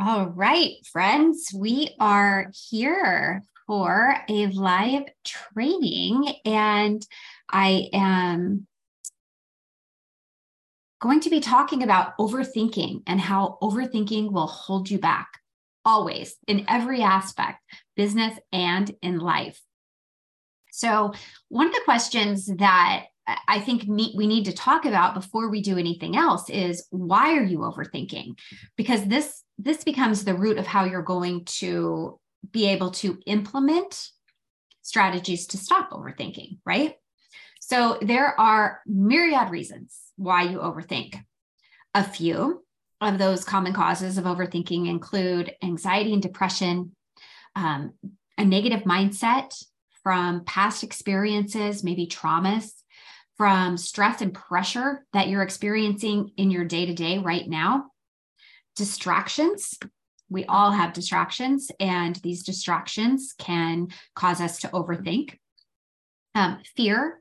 All right, friends, we are here for a live training, and I am going to be talking about overthinking and how overthinking will hold you back always in every aspect, business and in life. So, one of the questions that I think we need to talk about before we do anything else is why are you overthinking? Because this this becomes the root of how you're going to be able to implement strategies to stop overthinking, right? So there are myriad reasons why you overthink. A few of those common causes of overthinking include anxiety and depression, um, a negative mindset from past experiences, maybe traumas, from stress and pressure that you're experiencing in your day to day right now, distractions. We all have distractions, and these distractions can cause us to overthink. Um, fear,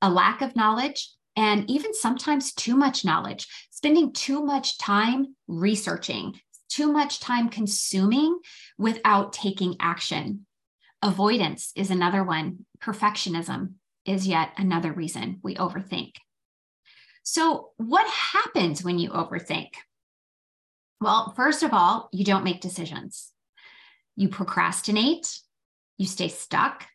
a lack of knowledge, and even sometimes too much knowledge, spending too much time researching, too much time consuming without taking action. Avoidance is another one, perfectionism, is yet another reason we overthink. So, what happens when you overthink? Well, first of all, you don't make decisions. You procrastinate, you stay stuck,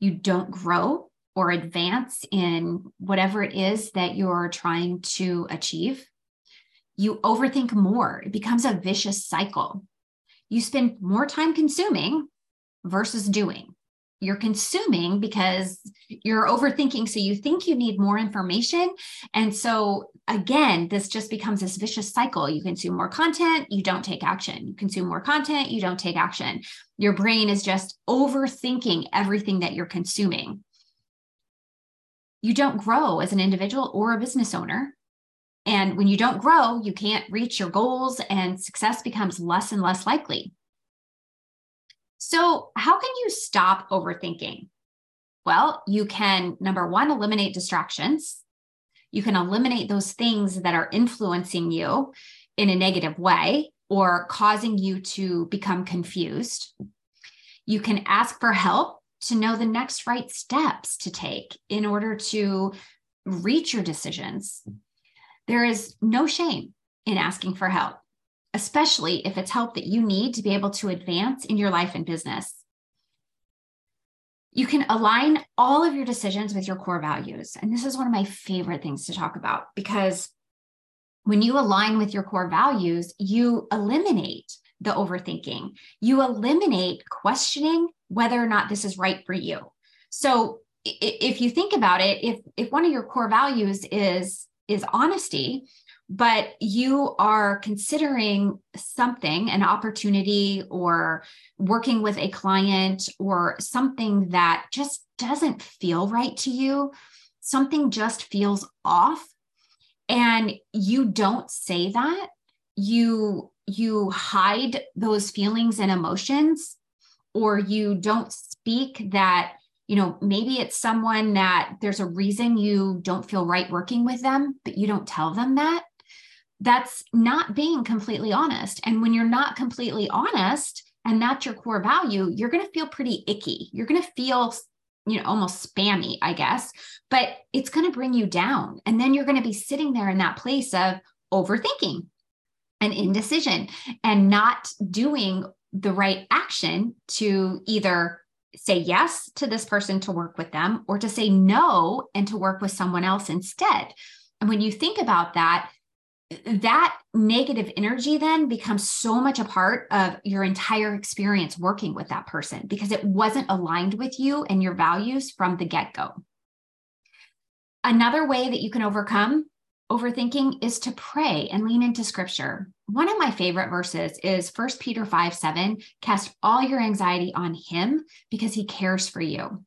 you don't grow or advance in whatever it is that you're trying to achieve. You overthink more, it becomes a vicious cycle. You spend more time consuming versus doing you're consuming because you're overthinking. So you think you need more information. And so again, this just becomes this vicious cycle. You consume more content, you don't take action. You consume more content, you don't take action. Your brain is just overthinking everything that you're consuming. You don't grow as an individual or a business owner. And when you don't grow, you can't reach your goals and success becomes less and less likely. So, how can you stop overthinking? Well, you can, number one, eliminate distractions. You can eliminate those things that are influencing you in a negative way or causing you to become confused. You can ask for help to know the next right steps to take in order to reach your decisions. There is no shame in asking for help especially if it's help that you need to be able to advance in your life and business. You can align all of your decisions with your core values. And this is one of my favorite things to talk about because when you align with your core values, you eliminate the overthinking, you eliminate questioning whether or not this is right for you. So if you think about it, if if one of your core values is is honesty, but you are considering something, an opportunity or working with a client or something that just doesn't feel right to you, something just feels off, and you don't say that, you you hide those feelings and emotions or you don't speak that you know, maybe it's someone that there's a reason you don't feel right working with them, but you don't tell them that that's not being completely honest. And when you're not completely honest and that's your core value, you're going to feel pretty icky. You're going to feel, you know, almost spammy, I guess, but it's going to bring you down. And then you're going to be sitting there in that place of overthinking and indecision and not doing the right action to either say yes to this person to work with them or to say no and to work with someone else instead. And when you think about that, that negative energy then becomes so much a part of your entire experience working with that person because it wasn't aligned with you and your values from the get go. Another way that you can overcome overthinking is to pray and lean into scripture. One of my favorite verses is 1 Peter 5 7. Cast all your anxiety on him because he cares for you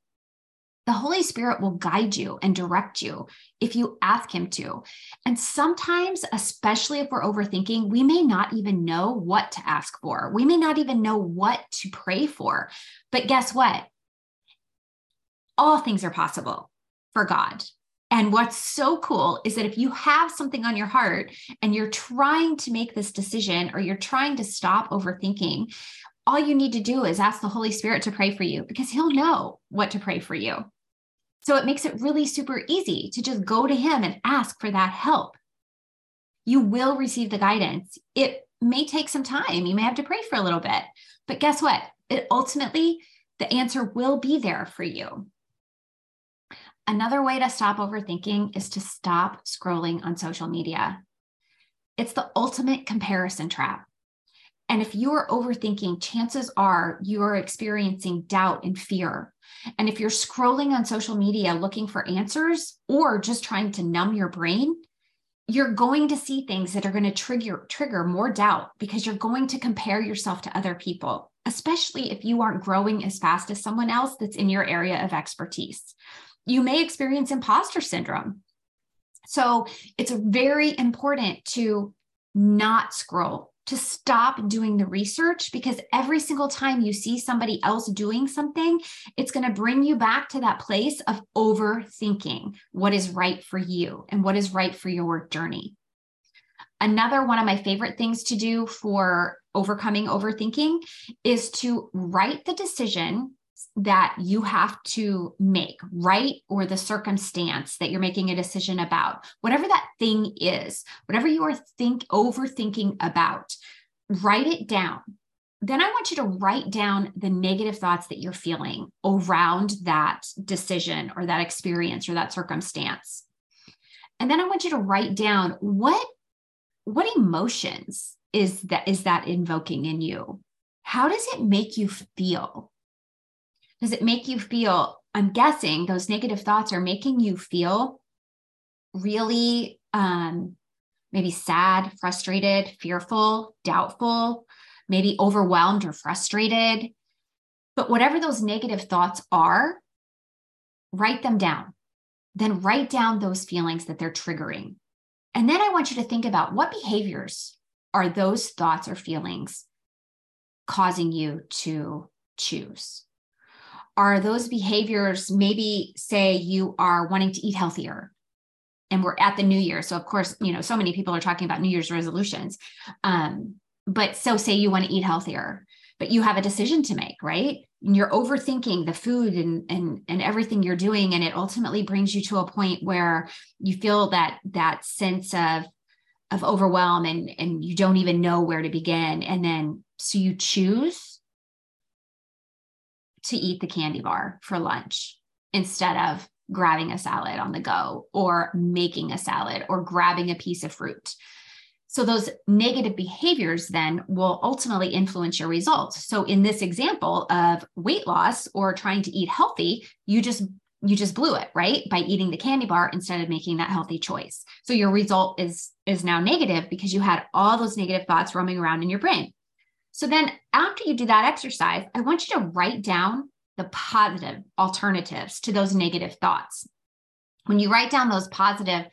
the Holy Spirit will guide you and direct you if you ask Him to. And sometimes, especially if we're overthinking, we may not even know what to ask for. We may not even know what to pray for. But guess what? All things are possible for God. And what's so cool is that if you have something on your heart and you're trying to make this decision or you're trying to stop overthinking, all you need to do is ask the Holy Spirit to pray for you because He'll know what to pray for you. So it makes it really super easy to just go to Him and ask for that help. You will receive the guidance. It may take some time. You may have to pray for a little bit, but guess what? It ultimately, the answer will be there for you. Another way to stop overthinking is to stop scrolling on social media. It's the ultimate comparison trap. And if you are overthinking, chances are you are experiencing doubt and fear. And if you're scrolling on social media looking for answers or just trying to numb your brain, you're going to see things that are going to trigger trigger more doubt because you're going to compare yourself to other people, especially if you aren't growing as fast as someone else that's in your area of expertise you may experience imposter syndrome. So it's very important to not scroll, to stop doing the research because every single time you see somebody else doing something, it's going to bring you back to that place of overthinking what is right for you and what is right for your journey. Another one of my favorite things to do for overcoming overthinking is to write the decision that you have to make, right? Or the circumstance that you're making a decision about, whatever that thing is, whatever you are think overthinking about, write it down. Then I want you to write down the negative thoughts that you're feeling around that decision or that experience or that circumstance. And then I want you to write down what what emotions is that is that invoking in you? How does it make you feel? Does it make you feel? I'm guessing those negative thoughts are making you feel really um, maybe sad, frustrated, fearful, doubtful, maybe overwhelmed or frustrated. But whatever those negative thoughts are, write them down. Then write down those feelings that they're triggering. And then I want you to think about what behaviors are those thoughts or feelings causing you to choose are those behaviors maybe say you are wanting to eat healthier and we're at the new year. So of course you know so many people are talking about new year's resolutions. Um, but so say you want to eat healthier but you have a decision to make right? And you're overthinking the food and and and everything you're doing. And it ultimately brings you to a point where you feel that that sense of of overwhelm and and you don't even know where to begin. And then so you choose to eat the candy bar for lunch instead of grabbing a salad on the go or making a salad or grabbing a piece of fruit. So, those negative behaviors then will ultimately influence your results. So, in this example of weight loss or trying to eat healthy, you just you just blew it right by eating the candy bar instead of making that healthy choice so your result is is now negative because you had all those negative thoughts roaming around in your brain so then after you do that exercise, I want you to write down the positive alternatives to those negative thoughts. When you write down those positive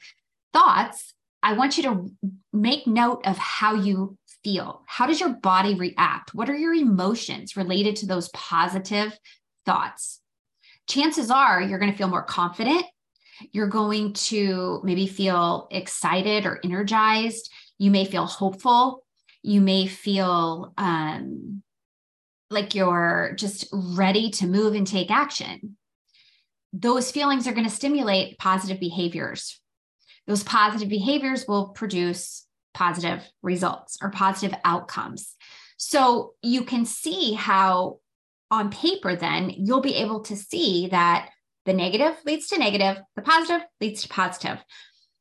thoughts, I want you to make note of how you feel. How does your body react? What are your emotions related to those positive thoughts? Chances are you're going to feel more confident. You're going to maybe feel excited or energized. You may feel hopeful you may feel um, like you're just ready to move and take action. Those feelings are going to stimulate positive behaviors. Those positive behaviors will produce positive results or positive outcomes. So you can see how, on paper, then you'll be able to see that the negative leads to negative, the positive leads to positive.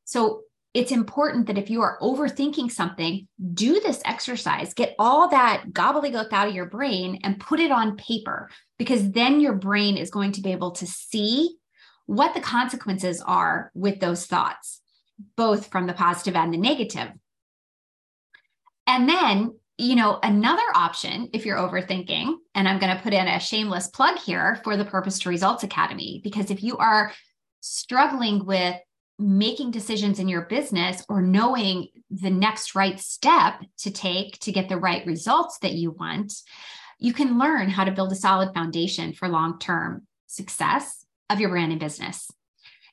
So it's important that if you are overthinking something, do this exercise, get all that gobbledygook out of your brain and put it on paper, because then your brain is going to be able to see what the consequences are with those thoughts, both from the positive and the negative. And then, you know, another option if you're overthinking, and I'm going to put in a shameless plug here for the Purpose to Results Academy, because if you are struggling with making decisions in your business or knowing the next right step to take to get the right results that you want, you can learn how to build a solid foundation for long term success of your brand and business.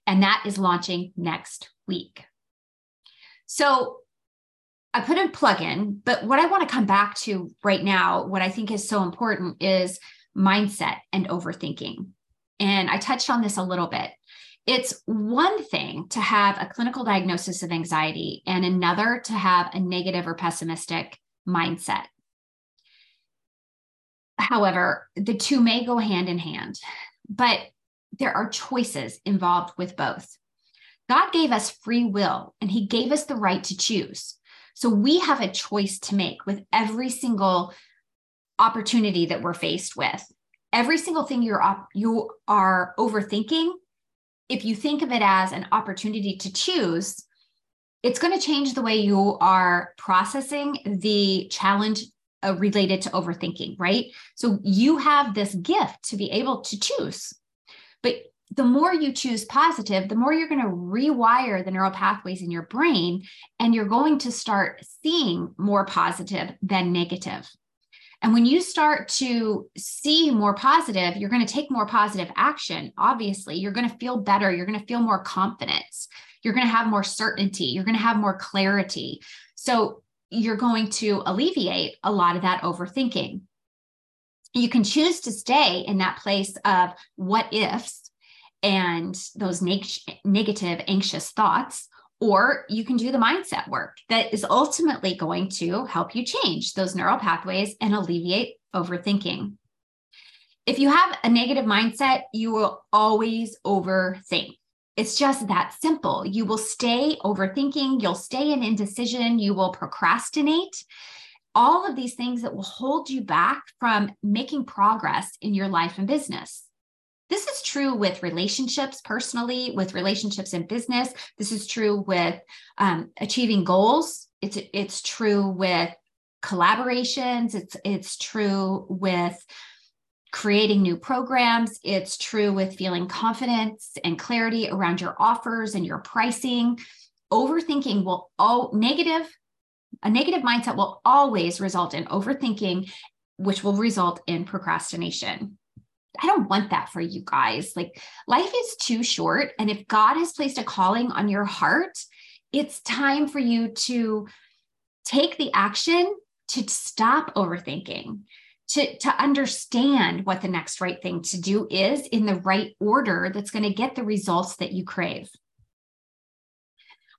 And that is launching next week. So I put a plug in, but what I want to come back to right now, what I think is so important is mindset and overthinking. And I touched on this a little bit. It's one thing to have a clinical diagnosis of anxiety and another to have a negative or pessimistic mindset. However, the two may go hand in hand, but there are choices involved with both. God gave us free will and he gave us the right to choose. So we have a choice to make with every single opportunity that we're faced with. Every single thing you're op- you are overthinking, if you think of it as an opportunity to choose, it's going to change the way you are processing the challenge uh, related to overthinking, right? So you have this gift to be able to choose. But the more you choose positive, the more you're going to rewire the neural pathways in your brain, and you're going to start seeing more positive than negative. And when you start to see more positive, you're going to take more positive action. Obviously, you're going to feel better. You're going to feel more confidence. You're going to have more certainty. You're going to have more clarity. So you're going to alleviate a lot of that overthinking. You can choose to stay in that place of what ifs and those neg- negative, anxious thoughts, or you can do the mindset work that is ultimately going to help you change those neural pathways and alleviate overthinking. If you have a negative mindset, you will always overthink. It's just that simple. You will stay overthinking, you'll stay in indecision, you will procrastinate. All of these things that will hold you back from making progress in your life and business. This is true with relationships personally, with relationships in business. This is true with um, achieving goals. It's it's true with collaborations. It's it's true with creating new programs. It's true with feeling confidence and clarity around your offers and your pricing. Overthinking will all negative a negative mindset will always result in overthinking, which will result in procrastination. I don't want that for you guys. Like life is too short. And if God has placed a calling on your heart, it's time for you to take the action to stop overthinking, to, to understand what the next right thing to do is in the right order that's going to get the results that you crave.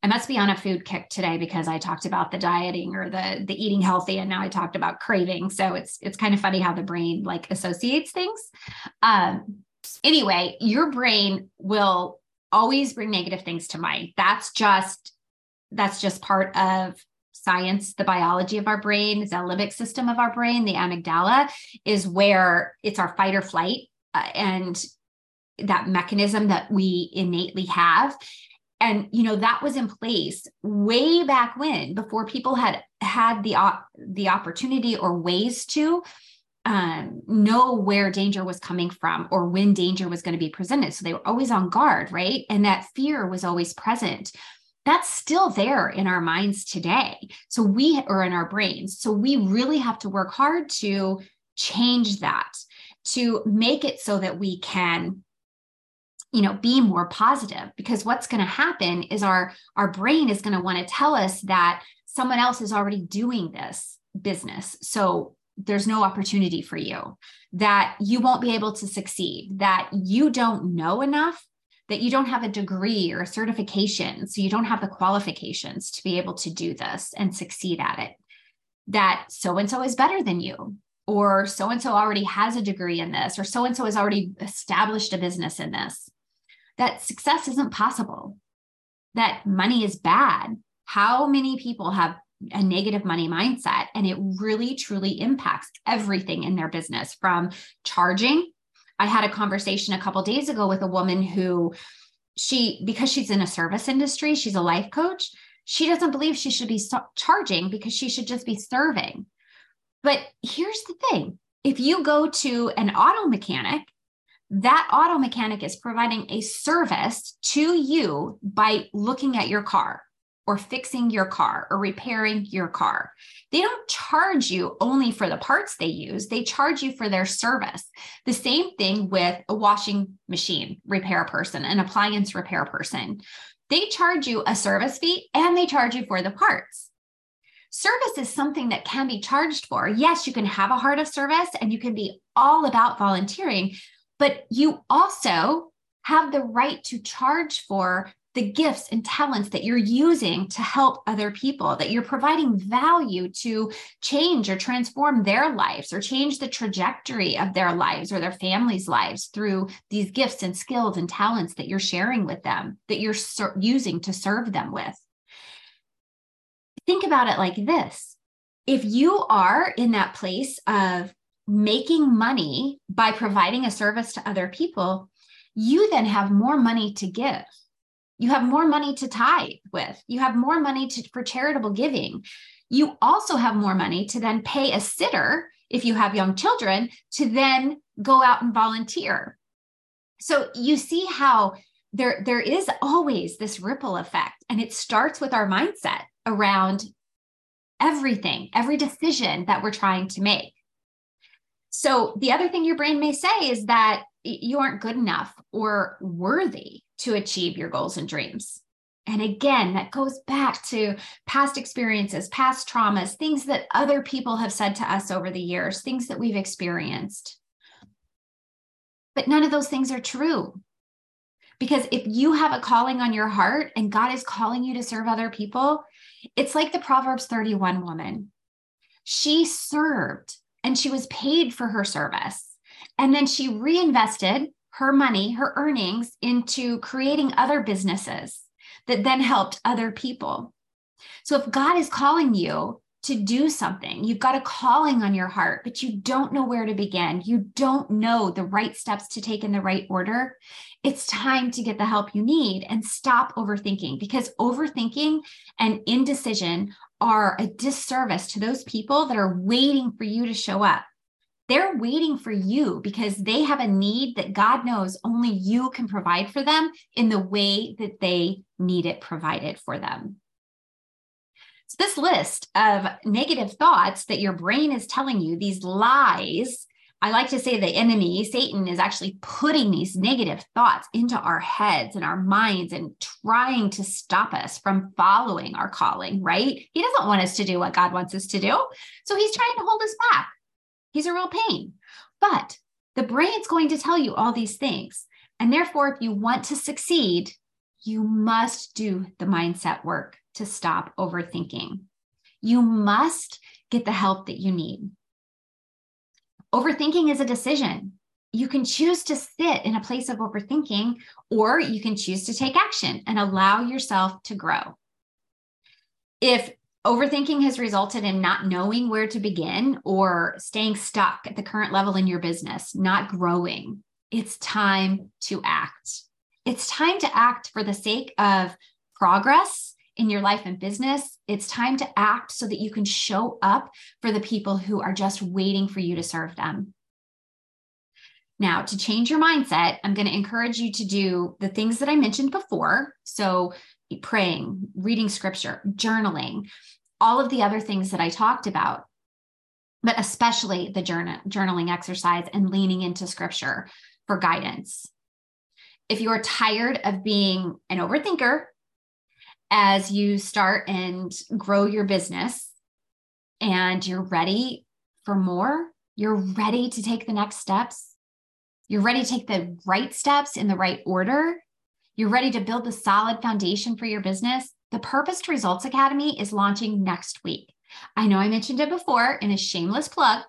I must be on a food kick today because I talked about the dieting or the the eating healthy, and now I talked about craving. So it's it's kind of funny how the brain like associates things. Um, anyway, your brain will always bring negative things to mind. That's just that's just part of science, the biology of our brain, the limbic system of our brain, the amygdala is where it's our fight or flight, uh, and that mechanism that we innately have and you know that was in place way back when before people had had the the opportunity or ways to um, know where danger was coming from or when danger was going to be presented. So they were always on guard right? And that fear was always present. That's still there in our minds today. So we or in our brains. So we really have to work hard to change that to make it so that we can you know be more positive because what's going to happen is our our brain is going to want to tell us that someone else is already doing this business. So there's no opportunity for you. That you won't be able to succeed. That you don't know enough. That you don't have a degree or a certification. So you don't have the qualifications to be able to do this and succeed at it. That so and so is better than you. Or so and so already has a degree in this. Or so and so has already established a business in this that success isn't possible, that money is bad. How many people have a negative money mindset and it really truly impacts everything in their business from charging. I had a conversation a couple days ago with a woman who she because she's in a service industry, she's a life coach, she doesn't believe she should be charging because she should just be serving. But here's the thing, if you go to an auto mechanic that auto mechanic is providing a service to you by looking at your car or fixing your car or repairing your car. They don't charge you only for the parts they use, they charge you for their service. The same thing with a washing machine repair person, an appliance repair person. They charge you a service fee and they charge you for the parts. Service is something that can be charged for. Yes, you can have a heart of service and you can be all about volunteering, but you also have the right to charge for the gifts and talents that you're using to help other people, that you're providing value to change or transform their lives or change the trajectory of their lives or their families' lives through these gifts and skills and talents that you're sharing with them, that you're ser- using to serve them with. Think about it like this if you are in that place of making money by providing a service to other people, you then have more money to give you have more money to tithe with. You have more money to, for charitable giving. You also have more money to then pay a sitter if you have young children to then go out and volunteer. So you see how there, there is always this ripple effect, and it starts with our mindset around everything, every decision that we're trying to make. So the other thing your brain may say is that you aren't good enough or worthy to achieve your goals and dreams. And again, that goes back to past experiences, past traumas, things that other people have said to us over the years, things that we've experienced. But none of those things are true. Because if you have a calling on your heart and God is calling you to serve other people, it's like the Proverbs 31 woman. She served and she was paid for her service. And then she reinvested her money, her earnings into creating other businesses that then helped other people. So if God is calling you to do something, you've got a calling on your heart, but you don't know where to begin, you don't know the right steps to take in the right order, it's time to get the help you need and stop overthinking because overthinking and indecision are a disservice to those people that are waiting for you to show up. They're waiting for you because they have a need that God knows only you can provide for them in the way that they need it provided for them. So, this list of negative thoughts that your brain is telling you, these lies, I like to say the enemy, Satan, is actually putting these negative thoughts into our heads and our minds and trying to stop us from following our calling, right? He doesn't want us to do what God wants us to do. So he's trying to hold us back. He's a real pain. But the brain's going to tell you all these things. And therefore, if you want to succeed, you must do the mindset work to stop overthinking. You must get the help that you need. Overthinking is a decision. You can choose to sit in a place of overthinking, or you can choose to take action and allow yourself to grow. If Overthinking has resulted in not knowing where to begin or staying stuck at the current level in your business, not growing. It's time to act. It's time to act for the sake of progress in your life and business. It's time to act so that you can show up for the people who are just waiting for you to serve them. Now, to change your mindset, I'm going to encourage you to do the things that I mentioned before. So, praying, reading scripture, journaling, all of the other things that I talked about, but especially the journal, journaling exercise and leaning into scripture for guidance. If you are tired of being an overthinker as you start and grow your business and you're ready for more, you're ready to take the next steps, you're ready to take the right steps in the right order, you're ready to build the solid foundation for your business, the Purpose to Results Academy is launching next week. I know I mentioned it before in a shameless plug,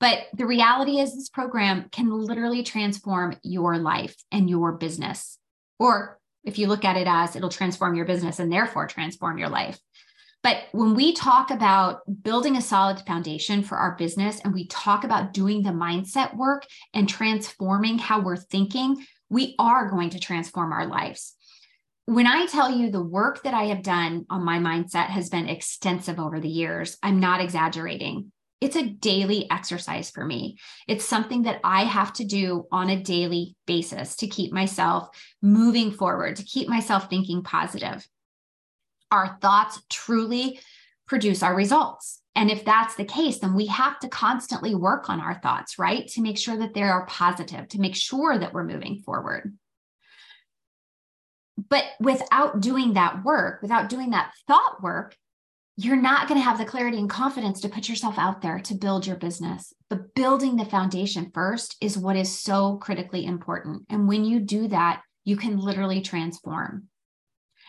but the reality is this program can literally transform your life and your business. Or if you look at it as it'll transform your business and therefore transform your life. But when we talk about building a solid foundation for our business and we talk about doing the mindset work and transforming how we're thinking, we are going to transform our lives. When I tell you the work that I have done on my mindset has been extensive over the years, I'm not exaggerating. It's a daily exercise for me. It's something that I have to do on a daily basis to keep myself moving forward, to keep myself thinking positive. Our thoughts truly produce our results. And if that's the case, then we have to constantly work on our thoughts, right? To make sure that they are positive, to make sure that we're moving forward. But without doing that work, without doing that thought work, you're not going to have the clarity and confidence to put yourself out there to build your business. But building the foundation first is what is so critically important. And when you do that, you can literally transform.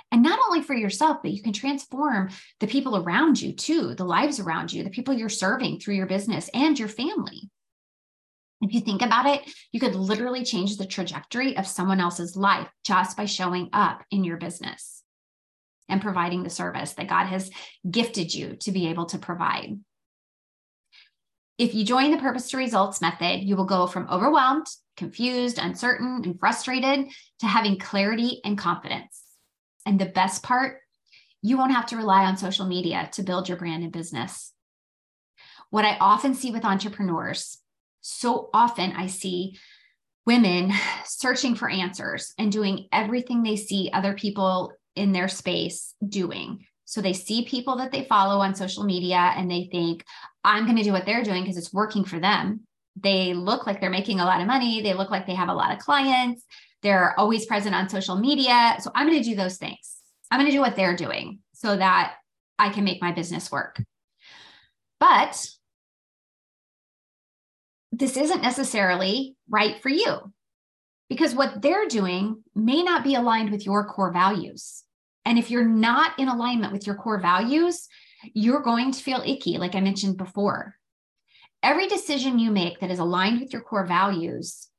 And not only for yourself, but you can transform the people around you too, the lives around you, the people you're serving through your business and your family. If you think about it, you could literally change the trajectory of someone else's life just by showing up in your business and providing the service that God has gifted you to be able to provide. If you join the purpose to results method, you will go from overwhelmed, confused, uncertain, and frustrated to having clarity and confidence. And the best part, you won't have to rely on social media to build your brand and business. What I often see with entrepreneurs, so often I see women searching for answers and doing everything they see other people in their space doing. So they see people that they follow on social media and they think, I'm going to do what they're doing because it's working for them. They look like they're making a lot of money. They look like they have a lot of clients. They're always present on social media. So I'm going to do those things. I'm going to do what they're doing so that I can make my business work. But this isn't necessarily right for you because what they're doing may not be aligned with your core values. And if you're not in alignment with your core values, you're going to feel icky, like I mentioned before. Every decision you make that is aligned with your core values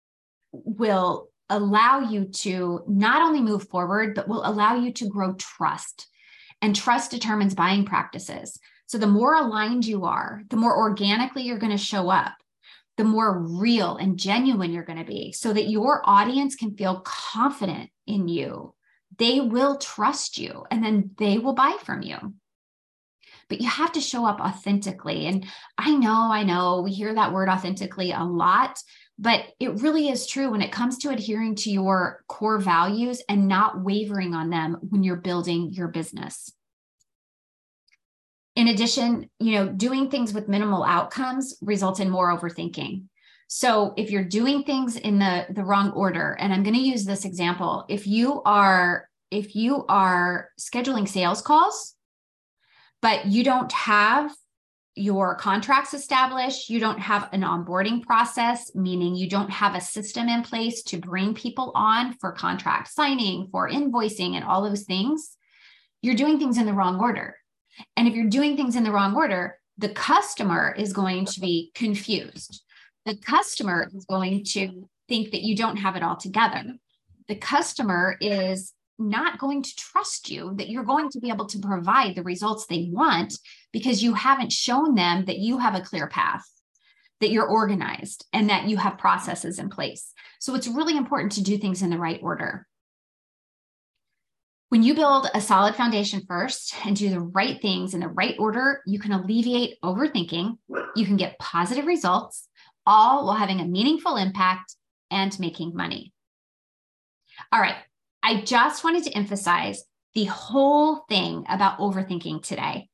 will allow you to not only move forward, but will allow you to grow trust. And trust determines buying practices. So the more aligned you are, the more organically you're going to show up, the more real and genuine you're going to be, so that your audience can feel confident in you they will trust you and then they will buy from you. But you have to show up authentically. And I know, I know we hear that word authentically a lot, but it really is true when it comes to adhering to your core values and not wavering on them when you're building your business. In addition, you know, doing things with minimal outcomes results in more overthinking. So if you're doing things in the the wrong order, and I'm going to use this example, if you are if you are scheduling sales calls, but you don't have your contracts established, you don't have an onboarding process, meaning you don't have a system in place to bring people on for contract signing, for invoicing, and all those things, you're doing things in the wrong order. And if you're doing things in the wrong order, the customer is going to be confused the customer is going to think that you don't have it all together. The customer is not going to trust you that you're going to be able to provide the results they want because you haven't shown them that you have a clear path, that you're organized, and that you have processes in place. So it's really important to do things in the right order. When you build a solid foundation first and do the right things in the right order, you can alleviate overthinking, you can get positive results, all while having a meaningful impact and making money. All right. I just wanted to emphasize the whole thing about overthinking today.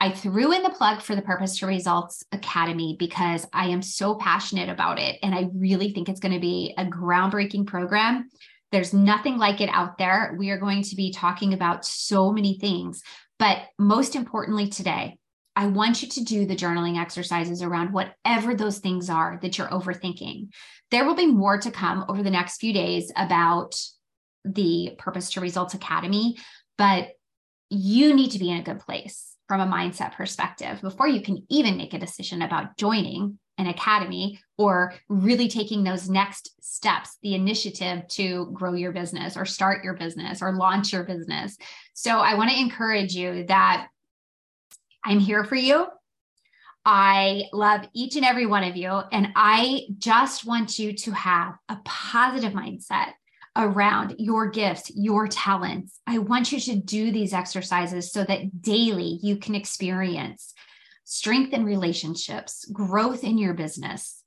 I threw in the plug for the Purpose to Results Academy because I am so passionate about it. And I really think it's going to be a groundbreaking program. There's nothing like it out there. We are going to be talking about so many things. But most importantly, today, I want you to do the journaling exercises around whatever those things are that you're overthinking. There will be more to come over the next few days about the Purpose to Results Academy, but you need to be in a good place from a mindset perspective before you can even make a decision about joining an academy or really taking those next steps, the initiative to grow your business or start your business or launch your business. So I want to encourage you that I'm here for you. I love each and every one of you. And I just want you to have a positive mindset around your gifts, your talents. I want you to do these exercises so that daily you can experience strength in relationships, growth in your business,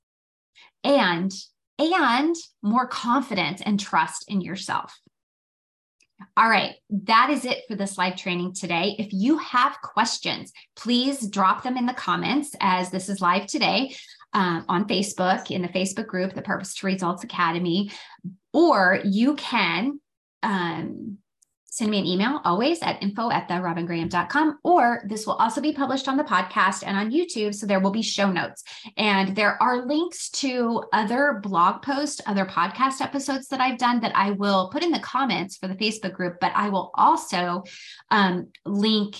and and more confidence and trust in yourself. All right, that is it for this live training today. If you have questions, please drop them in the comments as this is live today um, on Facebook in the Facebook group, the Purpose to Results Academy, or you can um, send me an email always at info at the robingraham.com or this will also be published on the podcast and on youtube so there will be show notes. And there are links to other blog posts other podcast episodes that i've done that i will put in the comments for the facebook group but i will also um, link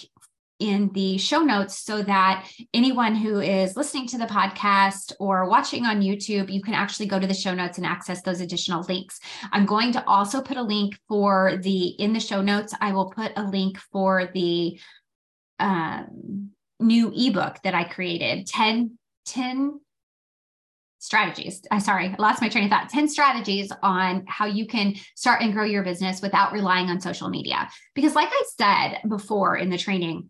in the show notes so that anyone who is listening to the podcast or watching on YouTube, you can actually go to the show notes and access those additional links. I'm going to also put a link for the, in the show notes, I will put a link for the um, new ebook that I created 10, 10 strategies. I sorry, I lost my train of thought. 10 strategies on how you can start and grow your business without relying on social media. Because like I said before in the training,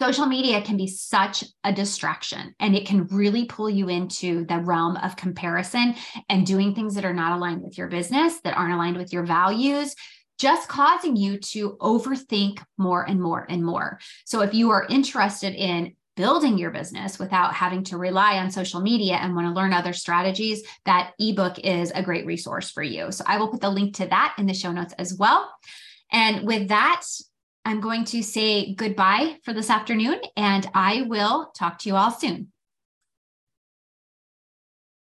social media can be such a distraction and it can really pull you into the realm of comparison and doing things that are not aligned with your business, that aren't aligned with your values, just causing you to overthink more and more and more. So if you are interested in building your business without having to rely on social media and want to learn other strategies, that ebook is a great resource for you. So I will put the link to that in the show notes as well. And with that, I'm going to say goodbye for this afternoon and I will talk to you all soon.